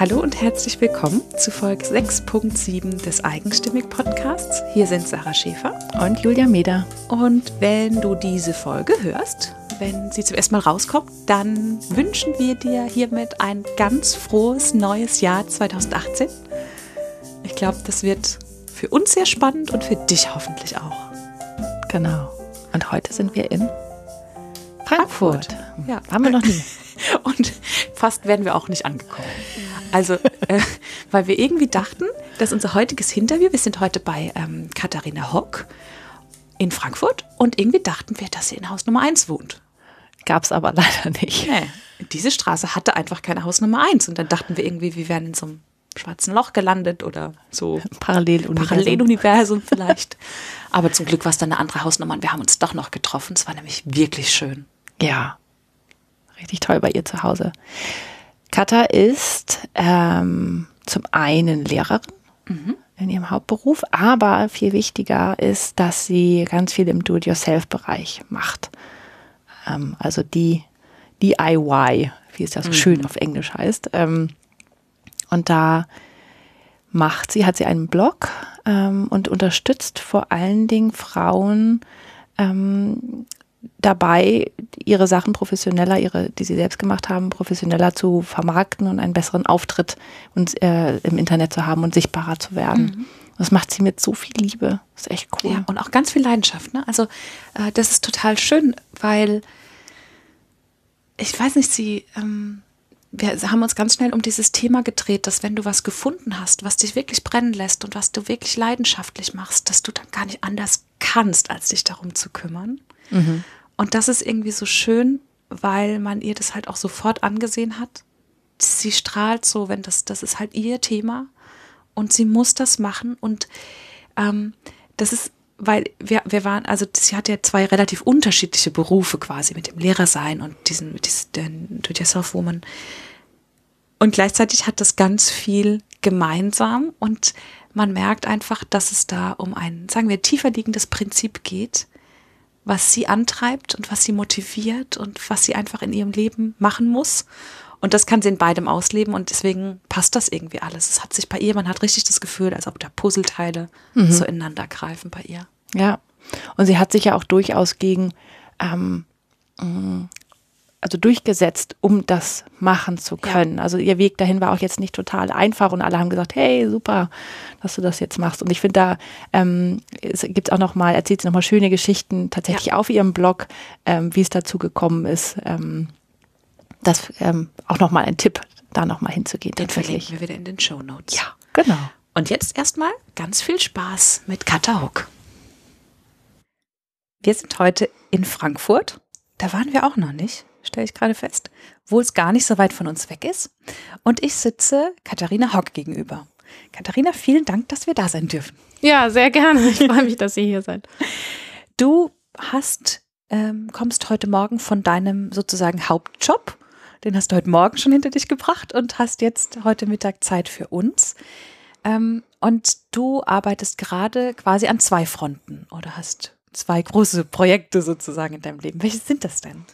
Hallo und herzlich willkommen zu Folge 6.7 des Eigenstimmig Podcasts. Hier sind Sarah Schäfer und Julia Meder. Und wenn du diese Folge hörst, wenn sie zum ersten Mal rauskommt, dann wünschen wir dir hiermit ein ganz frohes neues Jahr 2018. Ich glaube, das wird für uns sehr spannend und für dich hoffentlich auch. Genau. Und heute sind wir in Frankfurt. Frankfurt. Ja, haben wir noch nie. Und fast werden wir auch nicht angekommen. Also, äh, weil wir irgendwie dachten, dass unser heutiges Interview, wir sind heute bei ähm, Katharina Hock in Frankfurt und irgendwie dachten wir, dass sie in Haus Nummer 1 wohnt. Gab es aber leider nicht. Nee, diese Straße hatte einfach keine Haus Nummer 1 und dann dachten wir irgendwie, wir wären in so einem schwarzen Loch gelandet oder so. Paralleluniversum. Paralleluniversum vielleicht. Aber zum Glück war es dann eine andere Hausnummer und wir haben uns doch noch getroffen. Es war nämlich wirklich schön. Ja, richtig toll bei ihr zu Hause. Katha ist ähm, zum einen Lehrerin mhm. in ihrem Hauptberuf, aber viel wichtiger ist, dass sie ganz viel im Do-it-yourself-Bereich macht. Ähm, also die DIY, wie es ja so mhm. schön auf Englisch heißt. Ähm, und da macht sie, hat sie einen Blog ähm, und unterstützt vor allen Dingen Frauen ähm, dabei, ihre Sachen professioneller, ihre, die sie selbst gemacht haben, professioneller zu vermarkten und einen besseren Auftritt und, äh, im Internet zu haben und sichtbarer zu werden. Mhm. Das macht sie mit so viel Liebe. Das ist echt cool. Ja, und auch ganz viel Leidenschaft. Ne? Also äh, das ist total schön, weil ich weiß nicht, sie, ähm, wir haben uns ganz schnell um dieses Thema gedreht, dass wenn du was gefunden hast, was dich wirklich brennen lässt und was du wirklich leidenschaftlich machst, dass du dann gar nicht anders kannst, als dich darum zu kümmern. Mhm. Und das ist irgendwie so schön, weil man ihr das halt auch sofort angesehen hat. Sie strahlt so, wenn das, das ist halt ihr Thema und sie muss das machen und ähm, das ist, weil wir, wir waren, also sie hat ja zwei relativ unterschiedliche Berufe quasi mit dem Lehrersein und diesen, mit diesen Do-it-yourself-Woman. Und gleichzeitig hat das ganz viel gemeinsam und man merkt einfach, dass es da um ein, sagen wir, tiefer liegendes Prinzip geht, was sie antreibt und was sie motiviert und was sie einfach in ihrem Leben machen muss. Und das kann sie in beidem ausleben und deswegen passt das irgendwie alles. Es hat sich bei ihr, man hat richtig das Gefühl, als ob da Puzzleteile mhm. so ineinander greifen bei ihr. Ja. Und sie hat sich ja auch durchaus gegen ähm, mm, also durchgesetzt, um das machen zu können. Ja. Also ihr Weg dahin war auch jetzt nicht total einfach und alle haben gesagt, hey, super, dass du das jetzt machst. Und ich finde, da ähm, es gibt auch noch mal, erzählt sie noch mal schöne Geschichten tatsächlich ja. auf ihrem Blog, ähm, wie es dazu gekommen ist. Ähm, das ähm, auch noch mal ein Tipp, da noch mal hinzugehen. Den verlinken wir wieder in den Show Notes. Ja, genau. Und jetzt erstmal ganz viel Spaß mit Katha Hook. Wir sind heute in Frankfurt. Da waren wir auch noch nicht stelle ich gerade fest, wo es gar nicht so weit von uns weg ist. Und ich sitze Katharina Hock gegenüber. Katharina, vielen Dank, dass wir da sein dürfen. Ja, sehr gerne. Ich freue mich, dass ihr hier seid. Du hast, ähm, kommst heute Morgen von deinem sozusagen Hauptjob. Den hast du heute Morgen schon hinter dich gebracht und hast jetzt heute Mittag Zeit für uns. Ähm, und du arbeitest gerade quasi an zwei Fronten oder hast zwei große Projekte sozusagen in deinem Leben. Welche sind das denn?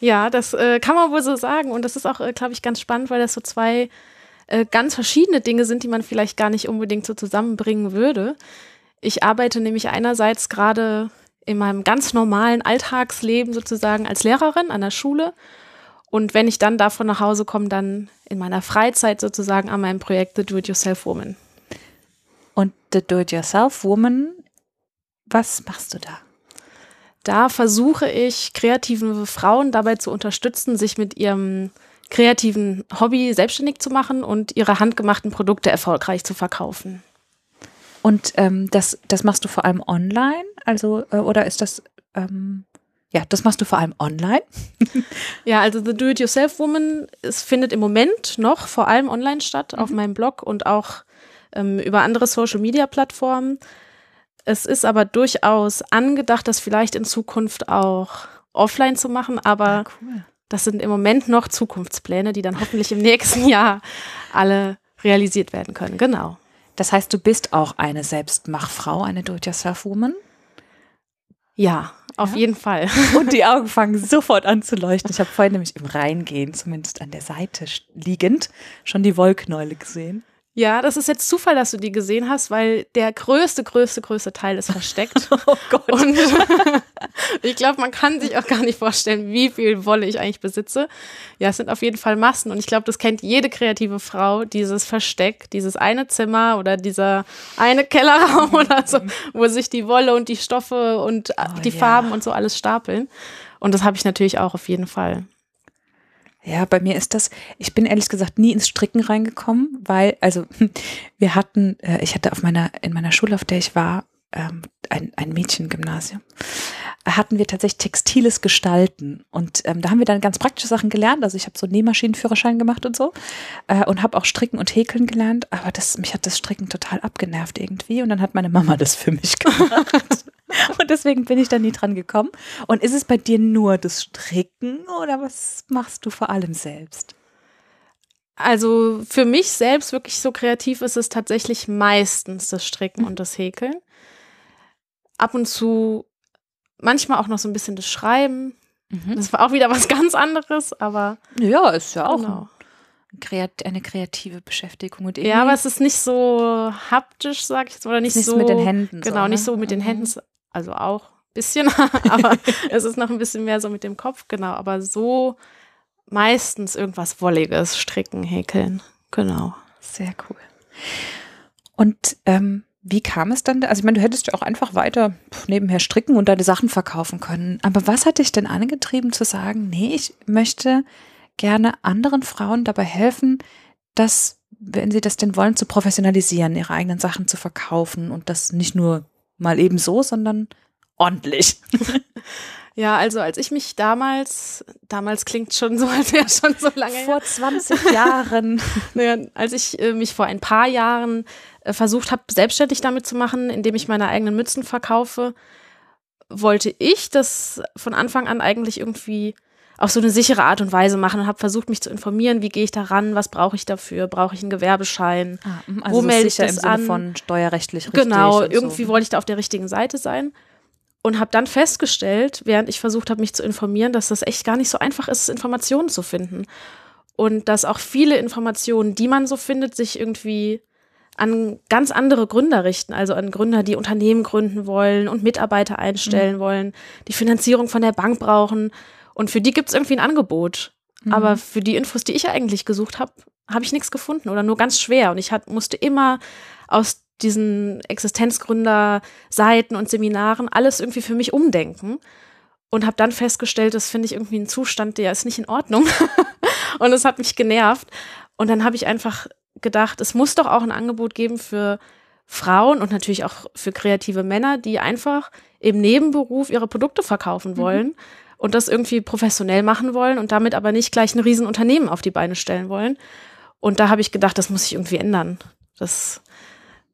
Ja, das äh, kann man wohl so sagen. Und das ist auch, äh, glaube ich, ganz spannend, weil das so zwei äh, ganz verschiedene Dinge sind, die man vielleicht gar nicht unbedingt so zusammenbringen würde. Ich arbeite nämlich einerseits gerade in meinem ganz normalen Alltagsleben sozusagen als Lehrerin an der Schule. Und wenn ich dann davon nach Hause komme, dann in meiner Freizeit sozusagen an meinem Projekt The Do-It-Yourself Woman. Und The Do-It-Yourself Woman, was machst du da? Da versuche ich kreative Frauen dabei zu unterstützen, sich mit ihrem kreativen Hobby selbstständig zu machen und ihre handgemachten Produkte erfolgreich zu verkaufen. Und ähm, das, das machst du vor allem online? Also, äh, oder ist das, ähm, ja, das machst du vor allem online? ja, also The Do-It-Yourself Woman, es findet im Moment noch vor allem online statt, mhm. auf meinem Blog und auch ähm, über andere Social-Media-Plattformen. Es ist aber durchaus angedacht, das vielleicht in Zukunft auch offline zu machen, aber ah, cool. das sind im Moment noch Zukunftspläne, die dann hoffentlich im nächsten Jahr alle realisiert werden können. Genau. Das heißt, du bist auch eine Selbstmachfrau, eine Do-it-yourself-Woman? Ja, auf Ja? jeden Fall. Und die Augen fangen sofort an zu leuchten. Ich habe vorhin nämlich im Reingehen, zumindest an der Seite liegend, schon die Wollknäule gesehen. Ja, das ist jetzt Zufall, dass du die gesehen hast, weil der größte, größte, größte Teil ist versteckt. Oh Gott. Und ich glaube, man kann sich auch gar nicht vorstellen, wie viel Wolle ich eigentlich besitze. Ja, es sind auf jeden Fall Massen. Und ich glaube, das kennt jede kreative Frau, dieses Versteck, dieses eine Zimmer oder dieser eine Kellerraum oder so, wo sich die Wolle und die Stoffe und äh, Oh, die. Farben und so alles stapeln. Und das habe ich natürlich auch auf jeden Fall. Ja, bei mir ist das, ich bin ehrlich gesagt nie ins Stricken reingekommen, weil, also wir hatten, äh, ich hatte auf meiner, in meiner Schule, auf der ich war, ähm, ein, ein Mädchengymnasium, hatten wir tatsächlich textiles Gestalten. Und ähm, da haben wir dann ganz praktische Sachen gelernt. Also ich habe so Nähmaschinenführerschein gemacht und so äh, und habe auch Stricken und Häkeln gelernt. Aber das, mich hat das Stricken total abgenervt irgendwie. Und dann hat meine Mama das für mich gemacht. Deswegen bin ich da nie dran gekommen. Und ist es bei dir nur das Stricken oder was machst du vor allem selbst? Also für mich selbst wirklich so kreativ ist es tatsächlich meistens das Stricken und das Häkeln. Ab und zu manchmal auch noch so ein bisschen das Schreiben. Das war auch wieder was ganz anderes, aber Ja, ist ja auch genau. eine kreative Beschäftigung. Und Ja, aber es ist nicht so haptisch, sag ich jetzt, oder nicht nicht so mit den Händen. Genau, so, nicht ne? so mit den Mhm. Händen, also auch ein bisschen, aber es ist noch ein bisschen mehr so mit dem Kopf, genau, aber so meistens irgendwas Wolliges, stricken, häkeln, genau. Sehr cool. Und ähm, wie kam es dann? da- Also ich meine, du hättest ja auch einfach weiter nebenher stricken und deine Sachen verkaufen können. Aber was hat dich denn angetrieben zu sagen, nee, ich möchte gerne anderen Frauen dabei helfen, dass, wenn sie das denn wollen, zu professionalisieren, ihre eigenen Sachen zu verkaufen und das nicht nur mal eben so, sondern ordentlich. Ja, also als ich mich damals, damals klingt schon so, als wäre schon so lange Vor 20 Jahren. Naja, als ich äh, mich vor ein paar Jahren äh, versucht habe, selbstständig damit zu machen, indem ich meine eigenen Mützen verkaufe, wollte ich das von Anfang an eigentlich irgendwie auf so eine sichere Art und Weise machen und habe versucht, mich zu informieren, wie gehe ich da ran, was brauche ich dafür, brauche ich einen Gewerbeschein. Also Wo melde ich das im Sinne an? von steuerrechtlich richtig. Genau, irgendwie so. wollte ich da auf der richtigen Seite sein und habe dann festgestellt, während ich versucht habe, mich zu informieren, dass das echt gar nicht so einfach ist, Informationen zu finden. Und dass auch viele Informationen, die man so findet, sich irgendwie an ganz andere Gründer richten, also an Gründer, die Unternehmen gründen wollen und Mitarbeiter einstellen wollen, die Finanzierung von der Bank brauchen. Und für die gibt es irgendwie ein Angebot. Aber für die Infos, die ich eigentlich gesucht habe, habe ich nichts gefunden oder nur ganz schwer. Und ich hat, musste immer aus diesen Existenzgründer-Seiten und Seminaren alles irgendwie für mich umdenken. Und habe dann festgestellt, das finde ich irgendwie ein Zustand, der ist nicht in Ordnung. und es hat mich genervt. Und dann habe ich einfach gedacht, es muss doch auch ein Angebot geben für Frauen und natürlich auch für kreative Männer, die einfach im Nebenberuf ihre Produkte verkaufen wollen und das irgendwie professionell machen wollen und damit aber nicht gleich ein Riesenunternehmen auf die Beine stellen wollen. Und da habe ich gedacht, das muss sich irgendwie ändern. Das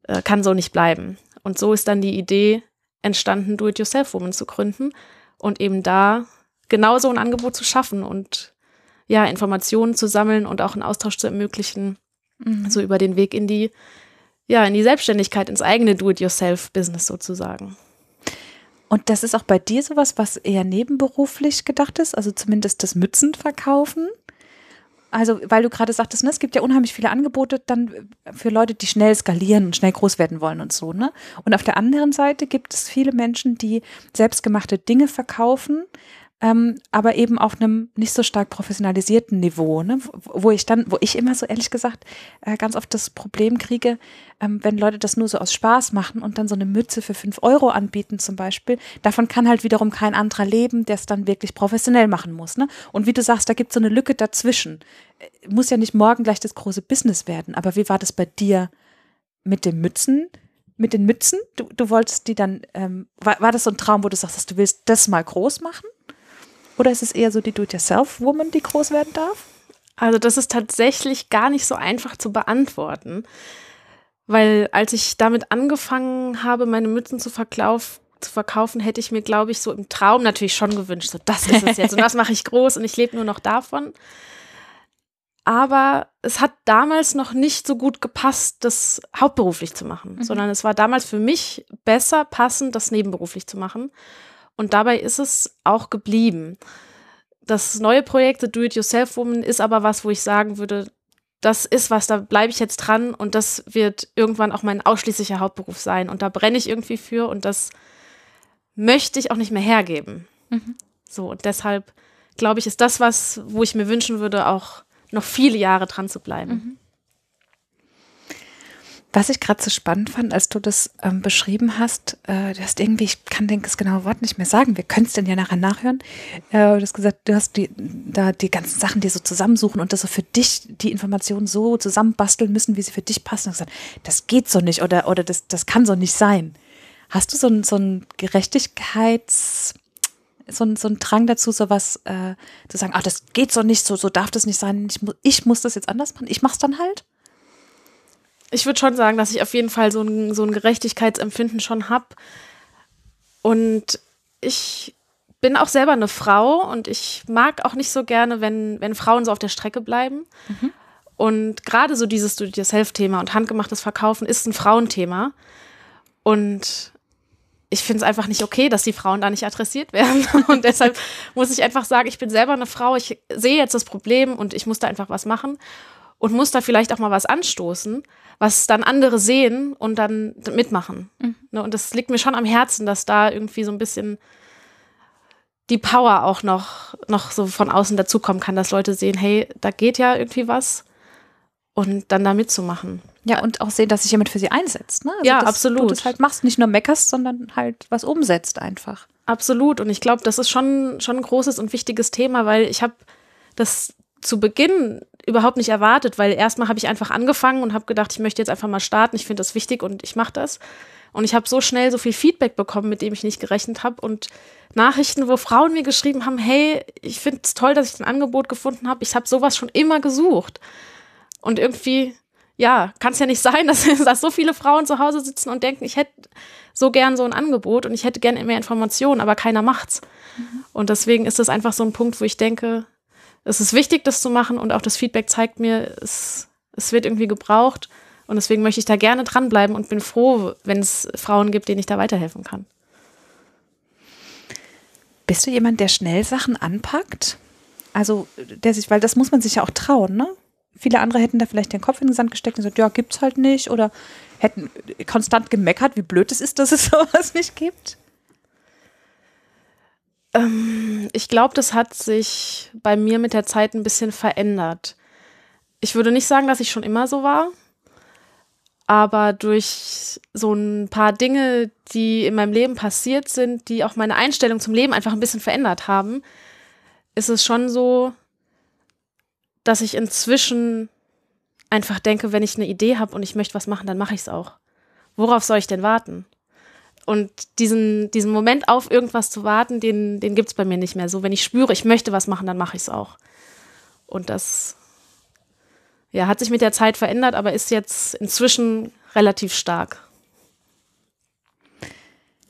äh, kann so nicht bleiben. Und so ist dann die Idee entstanden, Do-it-yourself-Woman zu gründen und eben da genau so ein Angebot zu schaffen und ja, Informationen zu sammeln und auch einen Austausch zu ermöglichen, so über den Weg in die, ja, in die Selbstständigkeit, ins eigene Do-it-yourself-Business sozusagen. Und das ist auch bei dir sowas, was eher nebenberuflich gedacht ist, also zumindest das Mützenverkaufen. Also, weil du gerade sagtest, ne, es gibt ja unheimlich viele Angebote dann für Leute, die schnell skalieren und schnell groß werden wollen und so, ne? Und auf der anderen Seite gibt es viele Menschen, die selbstgemachte Dinge verkaufen, ähm, aber eben auf einem nicht so stark professionalisierten Niveau, ne? wo, ich dann, wo ich immer so ehrlich gesagt äh, ganz oft das Problem kriege, ähm, wenn Leute das nur so aus Spaß machen und dann so eine Mütze für fünf Euro anbieten zum Beispiel, davon kann halt wiederum kein anderer leben, der es dann wirklich professionell machen muss. Ne? Und wie du sagst, da gibt es so eine Lücke dazwischen. Äh, Muss ja nicht morgen gleich das große Business werden, aber wie war das bei dir mit den Mützen? Mit den Mützen? Du, du wolltest die dann, ähm, war, war das so ein Traum, wo du sagst, du willst das mal groß machen? Oder ist es eher so die Do-it-yourself-Woman, die groß werden darf? Also das ist tatsächlich gar nicht so einfach zu beantworten, weil als ich damit angefangen habe, meine Mützen zu, verkauf, zu verkaufen, hätte ich mir, glaube ich, so im Traum natürlich schon gewünscht, so das ist es jetzt und das mache ich groß und ich lebe nur noch davon. Aber es hat damals noch nicht so gut gepasst, das hauptberuflich zu machen, sondern es war damals für mich besser passend, das nebenberuflich zu machen. Und dabei ist es auch geblieben. Das neue Projekt, The Do-It-Yourself-Woman, ist aber was, wo ich sagen würde, das ist was, da bleibe ich jetzt dran und das wird irgendwann auch mein ausschließlicher Hauptberuf sein. Und da brenne ich irgendwie für und das möchte ich auch nicht mehr hergeben. Mhm. So, und deshalb glaube ich, ist das was, wo ich mir wünschen würde, auch noch viele Jahre dran zu bleiben. Mhm. Was ich gerade so spannend fand, als du das ähm, beschrieben hast, äh, du hast irgendwie, ich kann den, das genaue Wort nicht mehr sagen, wir können es denn ja nachher nachhören. Äh, du hast gesagt, du hast die, da die ganzen Sachen, die so zusammensuchen und das so für dich, die Informationen so zusammenbasteln müssen, wie sie für dich passen. Und gesagt, das geht so nicht oder, oder das, das kann so nicht sein. Hast du so ein, so ein Gerechtigkeits, so ein, so ein Drang dazu, sowas äh, zu sagen, ach, das geht so nicht, so, so darf das nicht sein, ich, mu ich muss das jetzt anders machen, ich mach's dann halt? Ich würde schon sagen, dass ich auf jeden Fall so ein, so ein Gerechtigkeitsempfinden schon habe. Und ich bin auch selber eine Frau und ich mag auch nicht so gerne, wenn, wenn Frauen so auf der Strecke bleiben. Mhm. Und gerade so dieses Do-it-yourself-Thema und handgemachtes Verkaufen ist ein Frauenthema. Und ich finde es einfach nicht okay, dass die Frauen da nicht adressiert werden. Und deshalb muss ich einfach sagen, ich bin selber eine Frau, ich sehe jetzt das Problem und ich muss da einfach was machen und muss da vielleicht auch mal was anstoßen was dann andere sehen und dann mitmachen. Mhm. Ne, und das liegt mir schon am Herzen, dass da irgendwie so ein bisschen die Power auch noch, noch so von außen dazukommen kann, dass Leute sehen, hey, da geht ja irgendwie was und dann da mitzumachen. Ja, und auch sehen, dass sich jemand für sie einsetzt. Ne? Also ja, absolut. Du das halt machst, nicht nur meckerst, sondern halt was umsetzt einfach. Absolut. Und ich glaube, das ist schon, schon ein großes und wichtiges Thema, weil ich habe das zu Beginn überhaupt nicht erwartet, weil erstmal habe ich einfach angefangen und habe gedacht, ich möchte jetzt einfach mal starten, ich finde das wichtig und ich mache das. Und ich habe so schnell so viel Feedback bekommen, mit dem ich nicht gerechnet habe und Nachrichten, wo Frauen mir geschrieben haben, hey, ich finde es toll, dass ich ein Angebot gefunden habe, ich habe sowas schon immer gesucht. Und irgendwie, ja, kann es ja nicht sein, dass, dass so viele Frauen zu Hause sitzen und denken, ich hätte so gern so ein Angebot und ich hätte gerne mehr Informationen, aber keiner macht's. Mhm. Und deswegen ist das einfach so ein Punkt, wo ich denke, es ist wichtig, das zu machen und auch das Feedback zeigt mir, es, es wird irgendwie gebraucht. Und deswegen möchte ich da gerne dranbleiben und bin froh, wenn es Frauen gibt, denen ich da weiterhelfen kann. Bist du jemand, der schnell Sachen anpackt? Also, der sich, weil das muss man sich ja auch trauen, ne? Viele andere hätten da vielleicht den Kopf in den Sand gesteckt und gesagt, ja, gibt's halt nicht. Oder hätten konstant gemeckert, wie blöd es ist, dass es sowas nicht gibt. Ähm, ich glaube, das hat sich bei mir mit der Zeit ein bisschen verändert. Ich würde nicht sagen, dass ich schon immer so war, aber durch so ein paar Dinge, die in meinem Leben passiert sind, die auch meine Einstellung zum Leben einfach ein bisschen verändert haben, ist es schon so, dass ich inzwischen einfach denke, wenn ich eine Idee habe und ich möchte was machen, dann mache ich es auch. Worauf soll ich denn warten? Und diesen, diesen Moment auf irgendwas zu warten, den, den gibt es bei mir nicht mehr. So, wenn ich spüre, ich möchte was machen, dann mache ich es auch. Und das ja, hat sich mit der Zeit verändert, aber ist jetzt inzwischen relativ stark.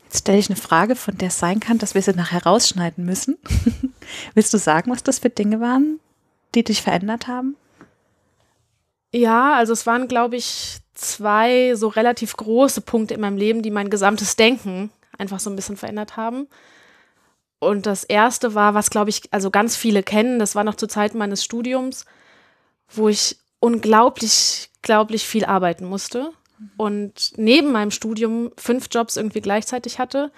Jetzt stelle ich eine Frage, von der es sein kann, dass wir sie nachher rausschneiden müssen. Willst du sagen, was das für Dinge waren, die dich verändert haben? Ja, also es waren, glaube ich, zwei so relativ große Punkte in meinem Leben, die mein gesamtes Denken einfach so ein bisschen verändert haben. Und das erste war, was glaube ich, also ganz viele kennen, das war noch zur Zeit meines Studiums, wo ich unglaublich, glaublich viel arbeiten musste und neben meinem Studium fünf Jobs irgendwie gleichzeitig hatte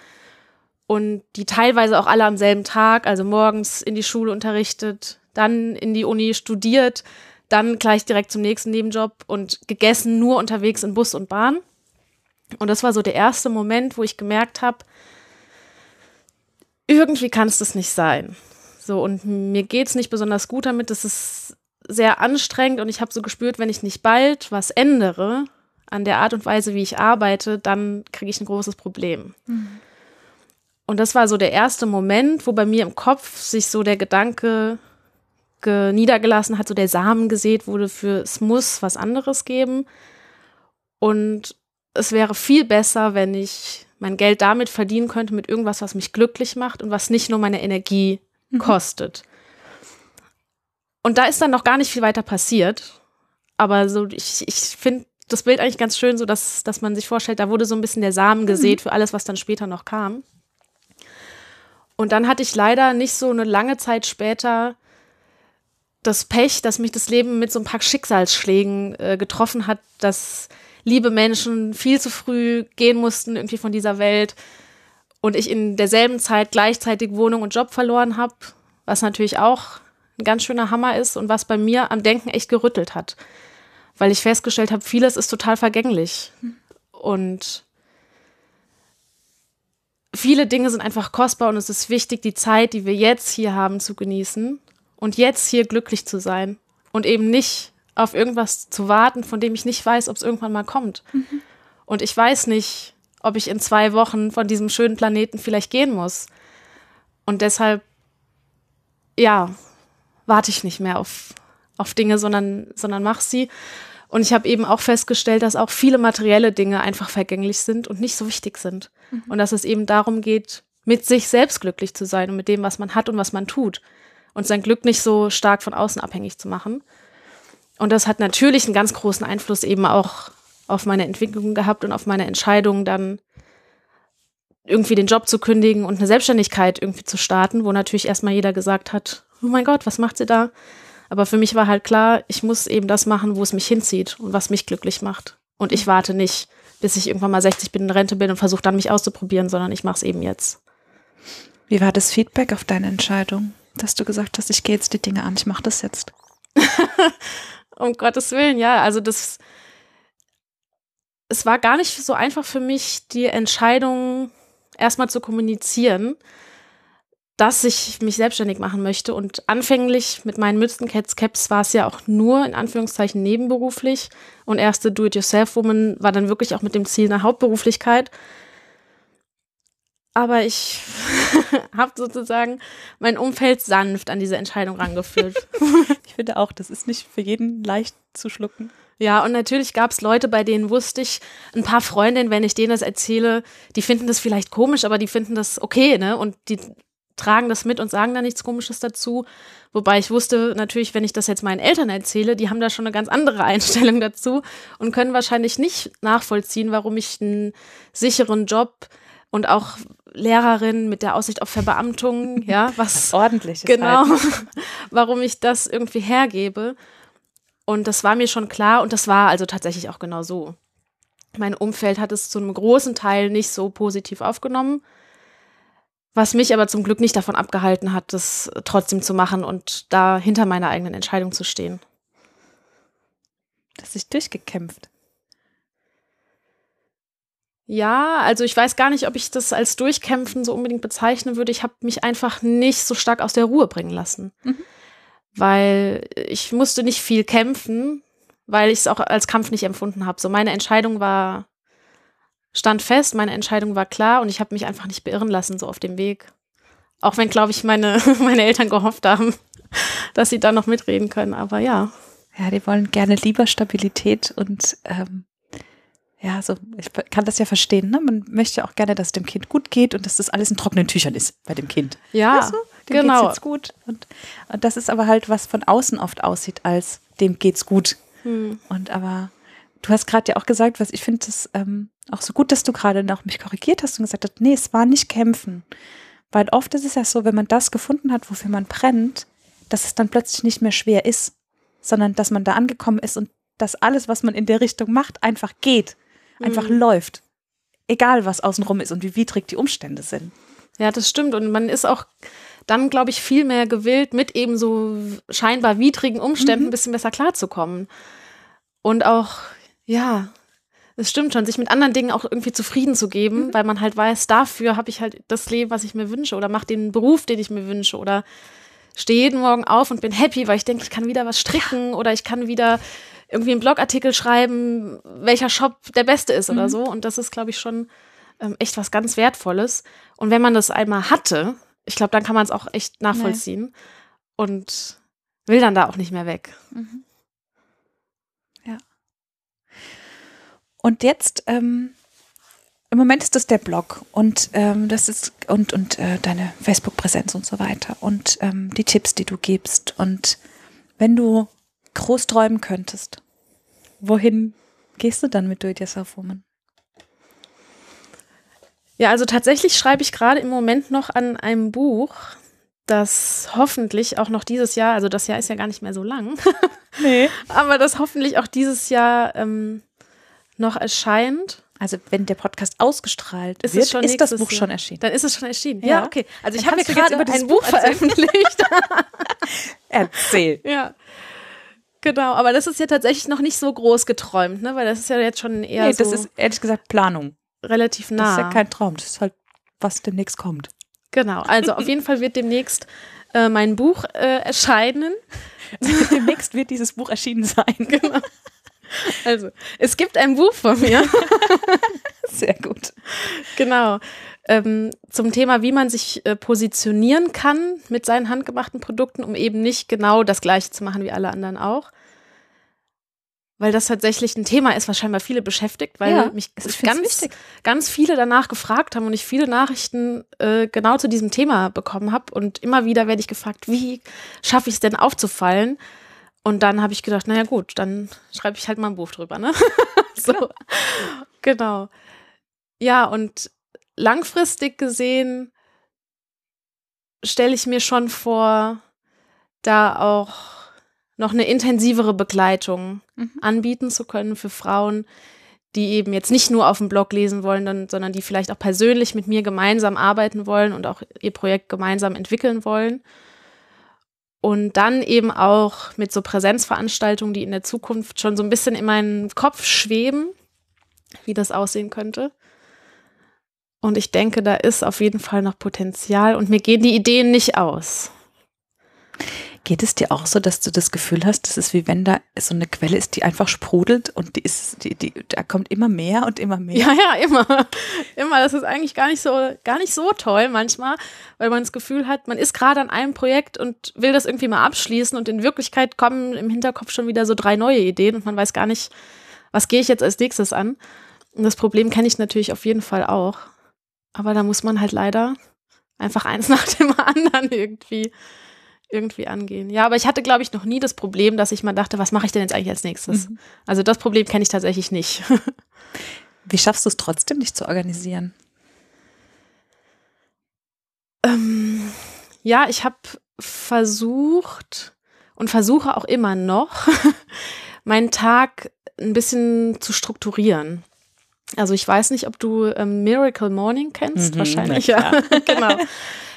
und die teilweise auch alle am selben Tag, also morgens in die Schule unterrichtet, dann in die Uni studiert, dann gleich direkt zum nächsten Nebenjob und gegessen nur unterwegs in Bus und Bahn. Und das war so der erste Moment, wo ich gemerkt habe, irgendwie kann es das nicht sein. So, und mir geht es nicht besonders gut damit. Das ist sehr anstrengend und ich habe so gespürt, wenn ich nicht bald was ändere an der Art und Weise, wie ich arbeite, dann kriege ich ein großes Problem. Mhm. Und das war so der erste Moment, wo bei mir im Kopf sich so der Gedanke niedergelassen hat, so der Samen gesät wurde für es muss was anderes geben. Und es wäre viel besser, wenn ich mein Geld damit verdienen könnte, mit irgendwas, was mich glücklich macht und was nicht nur meine Energie mhm. kostet. Und da ist dann noch gar nicht viel weiter passiert. Aber so, ich, ich finde das Bild eigentlich ganz schön, so dass, dass man sich vorstellt, da wurde so ein bisschen der Samen gesät mhm. für alles, was dann später noch kam. Und dann hatte ich leider nicht so eine lange Zeit später das Pech, dass mich das Leben mit so ein paar Schicksalsschlägen äh, getroffen hat, dass liebe Menschen viel zu früh gehen mussten irgendwie von dieser Welt und ich in derselben Zeit gleichzeitig Wohnung und Job verloren habe, was natürlich auch ein ganz schöner Hammer ist und was bei mir am Denken echt gerüttelt hat, weil ich festgestellt habe, vieles ist total vergänglich. Und viele Dinge sind einfach kostbar und es ist wichtig, die Zeit, die wir jetzt hier haben, zu genießen und jetzt hier glücklich zu sein und eben nicht auf irgendwas zu warten, von dem ich nicht weiß, ob es irgendwann mal kommt. Mhm. Und ich weiß nicht, ob ich in zwei Wochen von diesem schönen Planeten vielleicht gehen muss. Und deshalb, ja, warte ich nicht mehr auf, auf Dinge, sondern, sondern mach sie. Und ich habe eben auch festgestellt, dass auch viele materielle Dinge einfach vergänglich sind und nicht so wichtig sind. Mhm. Und dass es eben darum geht, mit sich selbst glücklich zu sein und mit dem, was man hat und was man tut und sein Glück nicht so stark von außen abhängig zu machen. Und das hat natürlich einen ganz großen Einfluss eben auch auf meine Entwicklung gehabt und auf meine Entscheidung, dann irgendwie den Job zu kündigen und eine Selbstständigkeit irgendwie zu starten, wo natürlich erstmal jeder gesagt hat, oh mein Gott, was macht sie da? Aber für mich war halt klar, ich muss eben das machen, wo es mich hinzieht und was mich glücklich macht. Und ich warte nicht, bis ich irgendwann mal 60 bin, in Rente bin und versuche dann mich auszuprobieren, sondern ich mache es eben jetzt. Wie war das Feedback auf deine Entscheidung? Dass du gesagt hast, ich gehe jetzt die Dinge an, ich mache das jetzt? um Gottes Willen, ja. Also das, es war gar nicht so einfach für mich, die Entscheidung erstmal zu kommunizieren, dass ich mich selbstständig machen möchte. Und anfänglich mit meinen Mützencats Caps war es ja auch nur in Anführungszeichen nebenberuflich. Und erste Do-it-yourself-Woman war dann wirklich auch mit dem Ziel einer Hauptberuflichkeit. Aber ich habe sozusagen mein Umfeld sanft an diese Entscheidung rangeführt. ich finde auch, das ist nicht für jeden leicht zu schlucken. Ja, und natürlich gab es Leute, bei denen wusste ich, ein paar Freundinnen, wenn ich denen das erzähle, die finden das vielleicht komisch, aber die finden das okay, ne? Und die tragen das mit und sagen da nichts Komisches dazu. Wobei ich wusste natürlich, wenn ich das jetzt meinen Eltern erzähle, die haben da schon eine ganz andere Einstellung dazu und können wahrscheinlich nicht nachvollziehen, warum ich einen sicheren Job und auch Lehrerin mit der Aussicht auf Verbeamtung, ja, was ordentlich genau, halt. warum ich das irgendwie hergebe. Und das war mir schon klar und das war also tatsächlich auch genau so. Mein Umfeld hat es zu einem großen Teil nicht so positiv aufgenommen, was mich aber zum Glück nicht davon abgehalten hat, das trotzdem zu machen und da hinter meiner eigenen Entscheidung zu stehen. Das sich durchgekämpft. Ja, also ich weiß gar nicht, ob ich das als Durchkämpfen so unbedingt bezeichnen würde. Ich habe mich einfach nicht so stark aus der Ruhe bringen lassen. Mhm. Weil ich musste nicht viel kämpfen, weil ich es auch als Kampf nicht empfunden habe. So meine Entscheidung war, stand fest, meine Entscheidung war klar und ich habe mich einfach nicht beirren lassen, so auf dem Weg. Auch wenn, glaube ich, meine, meine Eltern gehofft haben, dass sie da noch mitreden können. Aber ja. Ja, die wollen gerne lieber Stabilität und ähm, ja, so, ich kann das ja verstehen, ne? Man möchte auch gerne, dass es dem Kind gut geht und dass das alles in trockenen Tüchern ist bei dem Kind. Ja, weißt du? dem genau. Geht's jetzt gut. Und, und, das ist aber halt, was von außen oft aussieht, als dem geht's gut. Hm. Und aber du hast gerade ja auch gesagt, was ich finde das ähm, auch so gut, dass du gerade noch mich korrigiert hast und gesagt hast, nee, es war nicht kämpfen. Weil oft ist es ja so, wenn man das gefunden hat, wofür man brennt, dass es dann plötzlich nicht mehr schwer ist, sondern dass man da angekommen ist und dass alles, was man in der Richtung macht, einfach geht einfach mhm. läuft. Egal, was außenrum ist und wie widrig die Umstände sind. Ja, das stimmt. Und man ist auch dann, glaube ich, viel mehr gewillt, mit eben so scheinbar widrigen Umständen mhm. ein bisschen besser klarzukommen. Und auch, ja, es stimmt schon, sich mit anderen Dingen auch irgendwie zufrieden zu geben, mhm. weil man halt weiß, dafür habe ich halt das Leben, was ich mir wünsche oder mache den Beruf, den ich mir wünsche oder stehe jeden Morgen auf und bin happy, weil ich denke, ich kann wieder was stricken oder ich kann wieder irgendwie einen Blogartikel schreiben, welcher Shop der beste ist mhm. oder so. Und das ist, glaube ich, schon ähm, echt was ganz Wertvolles. Und wenn man das einmal hatte, ich glaube, dann kann man es auch echt nachvollziehen nee. und will dann da auch nicht mehr weg. Mhm. Ja. Und jetzt, ähm, im Moment ist das der Blog und ähm, das ist und und äh, deine Facebook-Präsenz und so weiter und ähm, die Tipps, die du gibst. Und wenn du groß träumen könntest, wohin gehst du dann mit Do It Yourself Woman? Ja, also tatsächlich schreibe ich gerade im Moment noch an einem Buch, das hoffentlich auch noch dieses Jahr, also das Jahr ist ja gar nicht mehr so lang, Nee. aber das hoffentlich auch dieses Jahr ähm, noch erscheint. Also wenn der Podcast ausgestrahlt Ist wird, schon ist das Buch schon erschienen. Dann ist es schon erschienen. Ja. Ja, okay. Also ich habe mir jetzt gerade über dieses Buch veröffentlicht. Erzähl. ja. Genau, aber das ist ja tatsächlich noch nicht so groß geträumt, ne? Weil das ist ja jetzt schon eher Nee, so das ist ehrlich gesagt Planung. relativ Das nah. ist ja kein Traum. Das ist halt, was demnächst kommt. genau, also auf jeden Fall wird demnächst äh, mein Buch äh, erscheinen. demnächst wird dieses Buch erschienen sein. Genau. Also, es gibt ein Buch von mir. Sehr gut. Genau. Ähm, zum Thema, wie man sich äh, positionieren kann mit seinen handgemachten Produkten, um eben nicht genau das Gleiche zu machen wie alle anderen auch. Weil das tatsächlich ein Thema ist, was scheinbar viele beschäftigt, weil Ja, mich ganz, ganz viele danach gefragt haben und ich viele Nachrichten äh, genau zu diesem Thema bekommen habe. Und immer wieder werde ich gefragt, wie schaffe ich es denn aufzufallen? Und dann habe ich gedacht, naja gut, dann schreibe ich halt mal ein Buch drüber, ne? so. Genau. Ja, und langfristig gesehen stelle ich mir schon vor, da auch noch eine intensivere Begleitung Mhm. anbieten zu können für Frauen, die eben jetzt nicht nur auf dem Blog lesen wollen, sondern die vielleicht auch persönlich mit mir gemeinsam arbeiten wollen und auch ihr Projekt gemeinsam entwickeln wollen. Und dann eben auch mit so Präsenzveranstaltungen, die in der Zukunft schon so ein bisschen in meinen Kopf schweben, wie das aussehen könnte. Und ich denke, da ist auf jeden Fall noch Potenzial und mir gehen die Ideen nicht aus. Geht es dir auch so, dass du das Gefühl hast, das ist wie wenn da so eine Quelle ist, die einfach sprudelt und die ist, die, die, da kommt immer mehr und immer mehr. Ja, ja, immer. Immer. Das ist eigentlich gar nicht so, gar nicht so toll manchmal, weil man das Gefühl hat, man ist gerade an einem Projekt und will das irgendwie mal abschließen und in Wirklichkeit kommen im Hinterkopf schon wieder so drei neue Ideen und man weiß gar nicht, was gehe ich jetzt als nächstes an. Und das Problem kenne ich natürlich auf jeden Fall auch. Aber da muss man halt leider einfach eins nach dem anderen irgendwie, irgendwie angehen. Ja, aber ich hatte, glaube ich, noch nie das Problem, dass ich mal dachte, was mache ich denn jetzt eigentlich als nächstes? Mhm. Also das Problem kenne ich tatsächlich nicht. Wie schaffst du es trotzdem, dich zu organisieren? Ähm, ja, ich habe versucht und versuche auch immer noch, meinen Tag ein bisschen zu strukturieren. Also ich weiß nicht, ob du ähm, Miracle Morning kennst, Mhm, wahrscheinlich, ja. genau.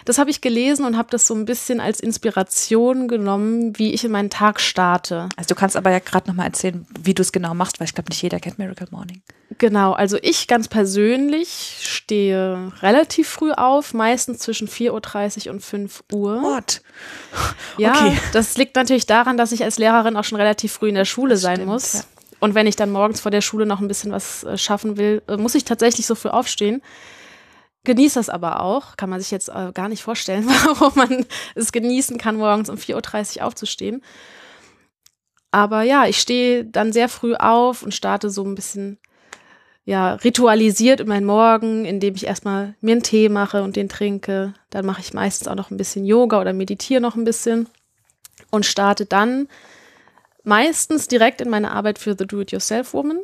Das habe ich gelesen und habe das so ein bisschen als Inspiration genommen, wie ich in meinen Tag starte. Also du kannst aber ja gerade nochmal erzählen, wie du es genau machst, weil ich glaube, nicht jeder kennt Miracle Morning. Genau, also ich ganz persönlich stehe relativ früh auf, meistens zwischen 4.30 Uhr und 5 Uhr. What? Ja, Okay. das liegt natürlich daran, dass ich als Lehrerin auch schon relativ früh in der Schule Das sein stimmt, muss. ja. Und wenn ich dann morgens vor der Schule noch ein bisschen was äh, schaffen will, äh, muss ich tatsächlich so früh aufstehen. Genieße das aber auch. Kann man sich jetzt äh, gar nicht vorstellen, warum man es genießen kann, morgens um 4.30 Uhr aufzustehen. Aber ja, ich stehe dann sehr früh auf und starte so ein bisschen ja, ritualisiert in meinen Morgen, indem ich erstmal mir einen Tee mache und den trinke. Dann mache ich meistens auch noch ein bisschen Yoga oder meditiere noch ein bisschen und starte dann meistens direkt in meine Arbeit für The Do-It-Yourself-Woman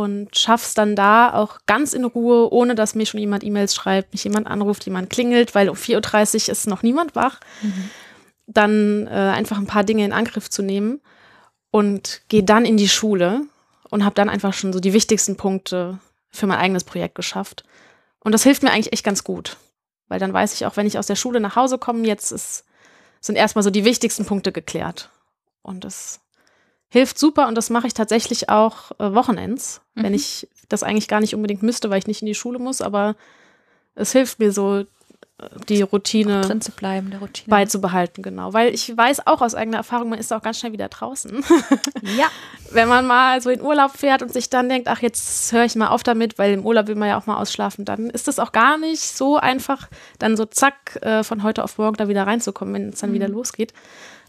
und schaff's dann da auch ganz in Ruhe, ohne dass mir schon jemand E-Mails schreibt, mich jemand anruft, jemand klingelt, weil um 4.30 Uhr ist noch niemand wach. Dann äh, einfach ein paar Dinge in Angriff zu nehmen und gehe dann in die Schule und habe dann einfach schon so die wichtigsten Punkte für mein eigenes Projekt geschafft. Und das hilft mir eigentlich echt ganz gut, weil dann weiß ich auch, wenn ich aus der Schule nach Hause komme, jetzt ist, sind erstmal so die wichtigsten Punkte geklärt. Und das hilft super und das mache ich tatsächlich auch äh, Wochenends, Mhm. wenn ich das eigentlich gar nicht unbedingt müsste, weil ich nicht in die Schule muss, aber es hilft mir so, äh, die Routine Drin zu bleiben, der Routine. beizubehalten, genau. Weil ich weiß auch aus eigener Erfahrung, man ist auch ganz schnell wieder draußen. ja. Wenn man mal so in Urlaub fährt und sich dann denkt, ach, jetzt höre ich mal auf damit, weil im Urlaub will man ja auch mal ausschlafen, dann ist es auch gar nicht so einfach, dann so zack, äh, von heute auf morgen da wieder reinzukommen, wenn es dann wieder losgeht.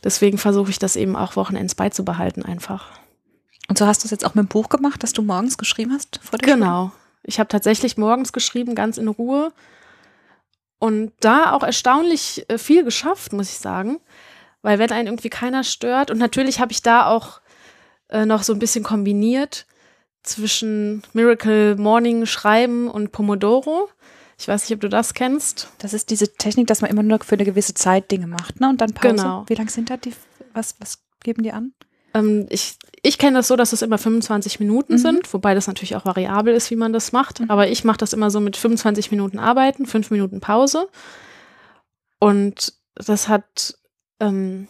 Deswegen versuche ich das eben auch Wochenends beizubehalten einfach. Und so hast du es jetzt auch mit dem Buch gemacht, das du morgens geschrieben hast? Vor der Schule? Genau. Ich habe tatsächlich morgens geschrieben, ganz in Ruhe. Und da auch erstaunlich äh, viel geschafft, muss ich sagen. Weil wenn einen irgendwie keiner stört, und natürlich habe ich da auch äh, noch so ein bisschen kombiniert zwischen Miracle Morning Schreiben und Pomodoro. Ich weiß nicht, ob du das kennst. Das ist diese Technik, dass man immer nur für eine gewisse Zeit Dinge macht, ne? Und dann Pause. Genau. Wie lang sind da die, was, was geben die an? Ähm, ich ich kenne das so, dass es immer 25 Minuten Mhm. sind, wobei das natürlich auch variabel ist, wie man das macht. Aber ich mache das immer so mit 25 Minuten Arbeiten, 5 Minuten Pause. Und das hat, ähm,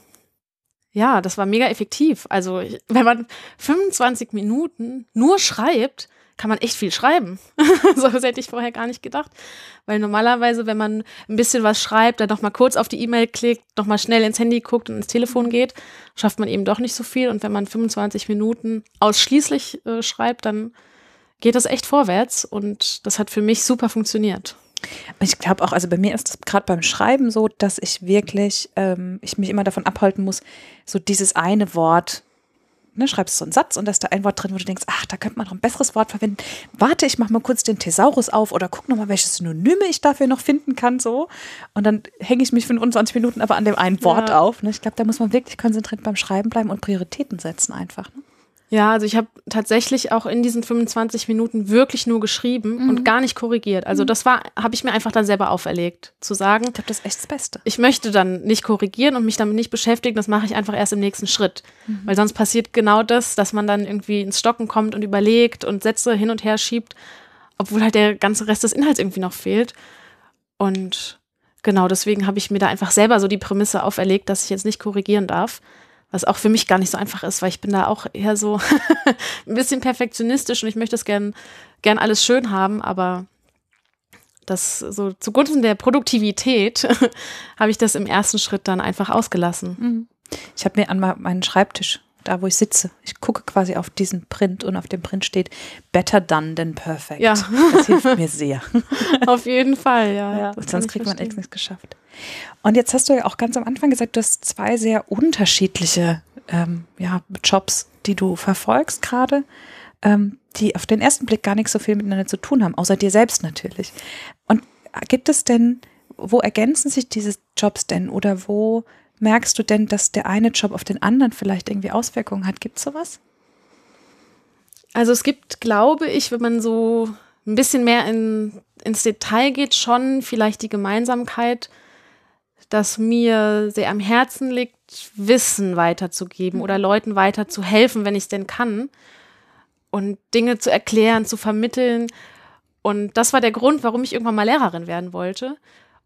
ja, das war mega effektiv. Also wenn man 25 Minuten nur schreibt, kann man echt viel schreiben. so das hätte ich vorher gar nicht gedacht. Weil normalerweise, wenn man ein bisschen was schreibt, dann noch mal kurz auf die E-Mail klickt, noch mal schnell ins Handy guckt und ins Telefon geht, schafft man eben doch nicht so viel. Und wenn man 25 Minuten ausschließlich äh, schreibt, dann geht das echt vorwärts. Und das hat für mich super funktioniert. Ich glaube auch, also bei mir ist es gerade beim Schreiben so, dass ich wirklich, ähm, ich mich immer davon abhalten muss, so dieses eine Wort, ne, schreibst so einen Satz und da ist da ein Wort drin, wo du denkst, ach, da könnte man noch ein besseres Wort verwenden. Warte, ich mache mal kurz den Thesaurus auf oder guck noch mal, welche Synonyme ich dafür noch finden kann, so. Und dann hänge ich mich 25 Minuten aber an dem einen Wort Ja. auf. Ne? Ich glaube, da muss man wirklich konzentriert beim Schreiben bleiben und Prioritäten setzen einfach. Ne? Ja, also ich habe tatsächlich auch in diesen 25 Minuten wirklich nur geschrieben und gar nicht korrigiert. Also das war, habe ich mir einfach dann selber auferlegt, zu sagen, Ich glaube, das ist echt das Beste. ich möchte dann nicht korrigieren und mich damit nicht beschäftigen, das mache ich einfach erst im nächsten Schritt. Weil sonst passiert genau das, dass man dann irgendwie ins Stocken kommt und überlegt und Sätze hin und her schiebt, obwohl halt der ganze Rest des Inhalts irgendwie noch fehlt. Und genau deswegen habe ich mir da einfach selber so die Prämisse auferlegt, dass ich jetzt nicht korrigieren darf. Was auch für mich gar nicht so einfach ist, weil ich bin da auch eher so ein bisschen perfektionistisch und ich möchte es gern, gern alles schön haben, aber das so zugunsten der Produktivität habe ich das im ersten Schritt dann einfach ausgelassen. Ich habe mir an me- meinen Schreibtisch, da wo ich sitze, ich gucke quasi auf diesen Print und auf dem Print steht Better done than perfect. Ja. Das hilft mir sehr. Auf jeden Fall, ja. Ja, sonst kriegt man echt nichts geschafft. Und jetzt hast du ja auch ganz am Anfang gesagt, du hast zwei sehr unterschiedliche ähm, ja, Jobs, die du verfolgst gerade, ähm, die auf den ersten Blick gar nichts so viel miteinander zu tun haben, außer dir selbst natürlich. Und gibt es denn, wo ergänzen sich diese Jobs denn oder wo merkst du denn, dass der eine Job auf den anderen vielleicht irgendwie Auswirkungen hat? Gibt es sowas? Also es gibt, glaube ich, wenn man so ein bisschen mehr in, ins Detail geht, schon vielleicht die Gemeinsamkeit, dass mir sehr am Herzen liegt, Wissen weiterzugeben oder Leuten weiter zu helfen, wenn ich es denn kann. Und Dinge zu erklären, zu vermitteln. Und das war der Grund, warum ich irgendwann mal Lehrerin werden wollte.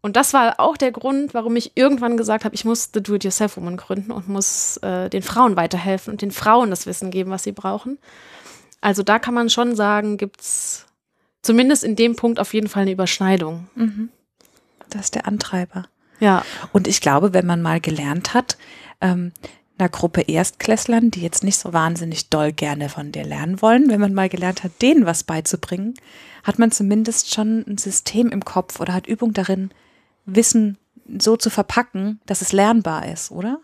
Und das war auch der Grund, warum ich irgendwann gesagt habe, ich muss The Do-It-Yourself-Woman gründen und muss äh, den Frauen weiterhelfen und den Frauen das Wissen geben, was sie brauchen. Also da kann man schon sagen, gibt's zumindest in dem Punkt auf jeden Fall eine Überschneidung. Das ist der Antreiber. Ja, Und ich glaube, wenn man mal gelernt hat, ähm, einer Gruppe Erstklässlern, die jetzt nicht so wahnsinnig doll gerne von dir lernen wollen, wenn man mal gelernt hat, denen was beizubringen, hat man zumindest schon ein System im Kopf oder hat Übung darin, Wissen so zu verpacken, dass es lernbar ist, oder?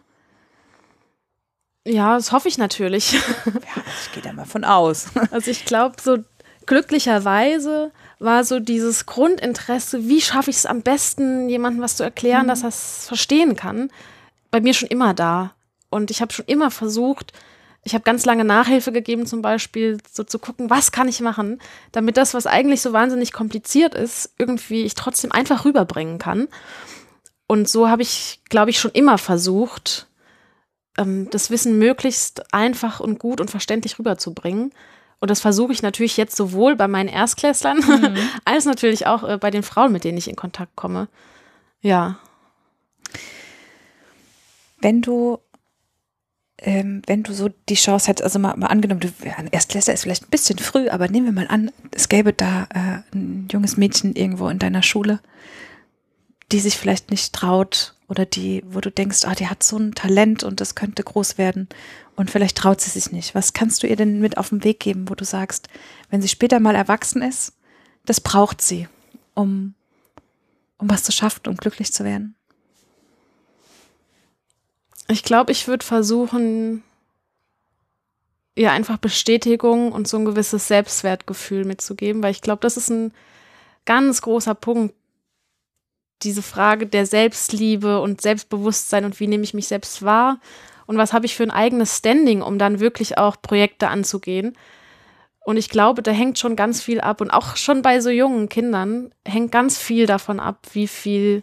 ja, das hoffe ich natürlich. Ja, ich gehe da mal von aus. Also ich glaube, so glücklicherweise war so dieses Grundinteresse, wie schaffe ich es am besten, jemandem was zu erklären, dass er es verstehen kann, bei mir schon immer da. Und ich habe schon immer versucht, ich habe ganz lange Nachhilfe gegeben, zum Beispiel, so zu gucken, was kann ich machen, damit das, was eigentlich so wahnsinnig kompliziert ist, irgendwie ich trotzdem einfach rüberbringen kann. Und so habe ich, glaube ich, schon immer versucht, ähm, das Wissen möglichst einfach und gut und verständlich rüberzubringen. Und das versuche ich natürlich jetzt sowohl bei meinen Erstklässlern als natürlich auch äh, bei den Frauen, mit denen ich in Kontakt komme. Ja. Wenn du, ähm, wenn du so die Chance hättest, also mal, mal angenommen, du, ein Erstklässler ist vielleicht ein bisschen früh, aber nehmen wir mal an, es gäbe da äh, ein junges Mädchen irgendwo in deiner Schule, die sich vielleicht nicht traut oder die, wo du denkst, ah, die hat so ein Talent und das könnte groß werden und vielleicht traut sie sich nicht. Was kannst du ihr denn mit auf den Weg geben, wo du sagst, wenn sie später mal erwachsen ist, das braucht sie, um, um was zu schaffen, um glücklich zu werden? Ich glaube, ich würde versuchen, ihr einfach Bestätigung und so ein gewisses Selbstwertgefühl mitzugeben, weil ich glaube, das ist ein ganz großer Punkt. Diese Frage der Selbstliebe und Selbstbewusstsein und wie nehme ich mich selbst wahr und was habe ich für ein eigenes Standing, um dann wirklich auch Projekte anzugehen. Und ich glaube, da hängt schon ganz viel ab. Und auch schon bei so jungen Kindern hängt ganz viel davon ab, wie viel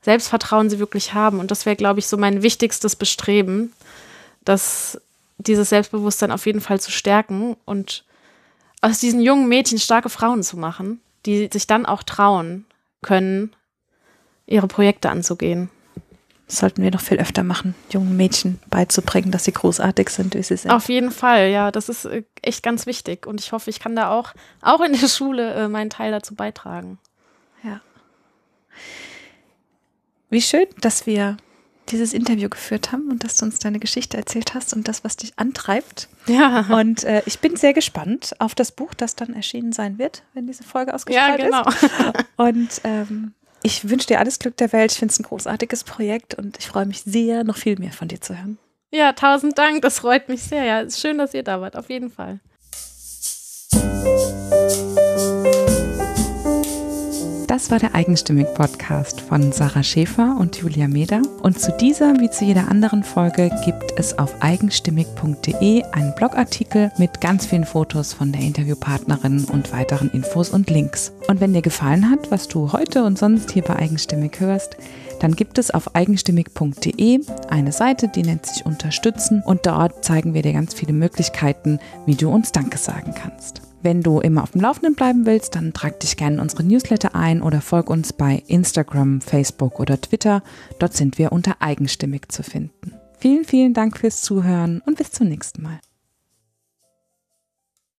Selbstvertrauen sie wirklich haben. Und das wäre, glaube ich, so mein wichtigstes Bestreben, dass dieses Selbstbewusstsein auf jeden Fall zu stärken und aus diesen jungen Mädchen starke Frauen zu machen, die sich dann auch trauen können, ihre Projekte anzugehen. Das sollten wir noch viel öfter machen, jungen Mädchen beizubringen, dass sie großartig sind, wie sie sind. Auf jeden Fall, ja, das ist äh, echt ganz wichtig. Und ich hoffe, ich kann da auch, auch in der Schule äh, meinen Teil dazu beitragen. Ja. Wie schön, dass wir dieses Interview geführt haben und dass du uns deine Geschichte erzählt hast und das, was dich antreibt. Ja. Und äh, ich bin sehr gespannt auf das Buch, das dann erschienen sein wird, wenn diese Folge ausgestrahlt ja, genau. ist. Und ähm, ich wünsche dir alles Glück der Welt. Ich finde es ein großartiges Projekt und ich freue mich sehr, noch viel mehr von dir zu hören. Ja, tausend Dank. Das freut mich sehr. Ja, ist schön, dass ihr da wart. Auf jeden Fall. Das war der Eigenstimmig-Podcast von Sarah Schäfer und Julia Meder. Und zu dieser wie zu jeder anderen Folge gibt es auf eigenstimmig.de einen Blogartikel mit ganz vielen Fotos von der Interviewpartnerin und weiteren Infos und Links. Und wenn dir gefallen hat, was du heute und sonst hier bei Eigenstimmig hörst, dann gibt es auf eigenstimmig.de eine Seite, die nennt sich Unterstützen und dort zeigen wir dir ganz viele Möglichkeiten, wie du uns Danke sagen kannst. Wenn du immer auf dem Laufenden bleiben willst, dann trag dich gerne in unsere Newsletter ein oder folg uns bei Instagram, Facebook oder Twitter. Dort sind wir unter eigenstimmig zu finden. Vielen, vielen Dank fürs Zuhören und bis zum nächsten Mal.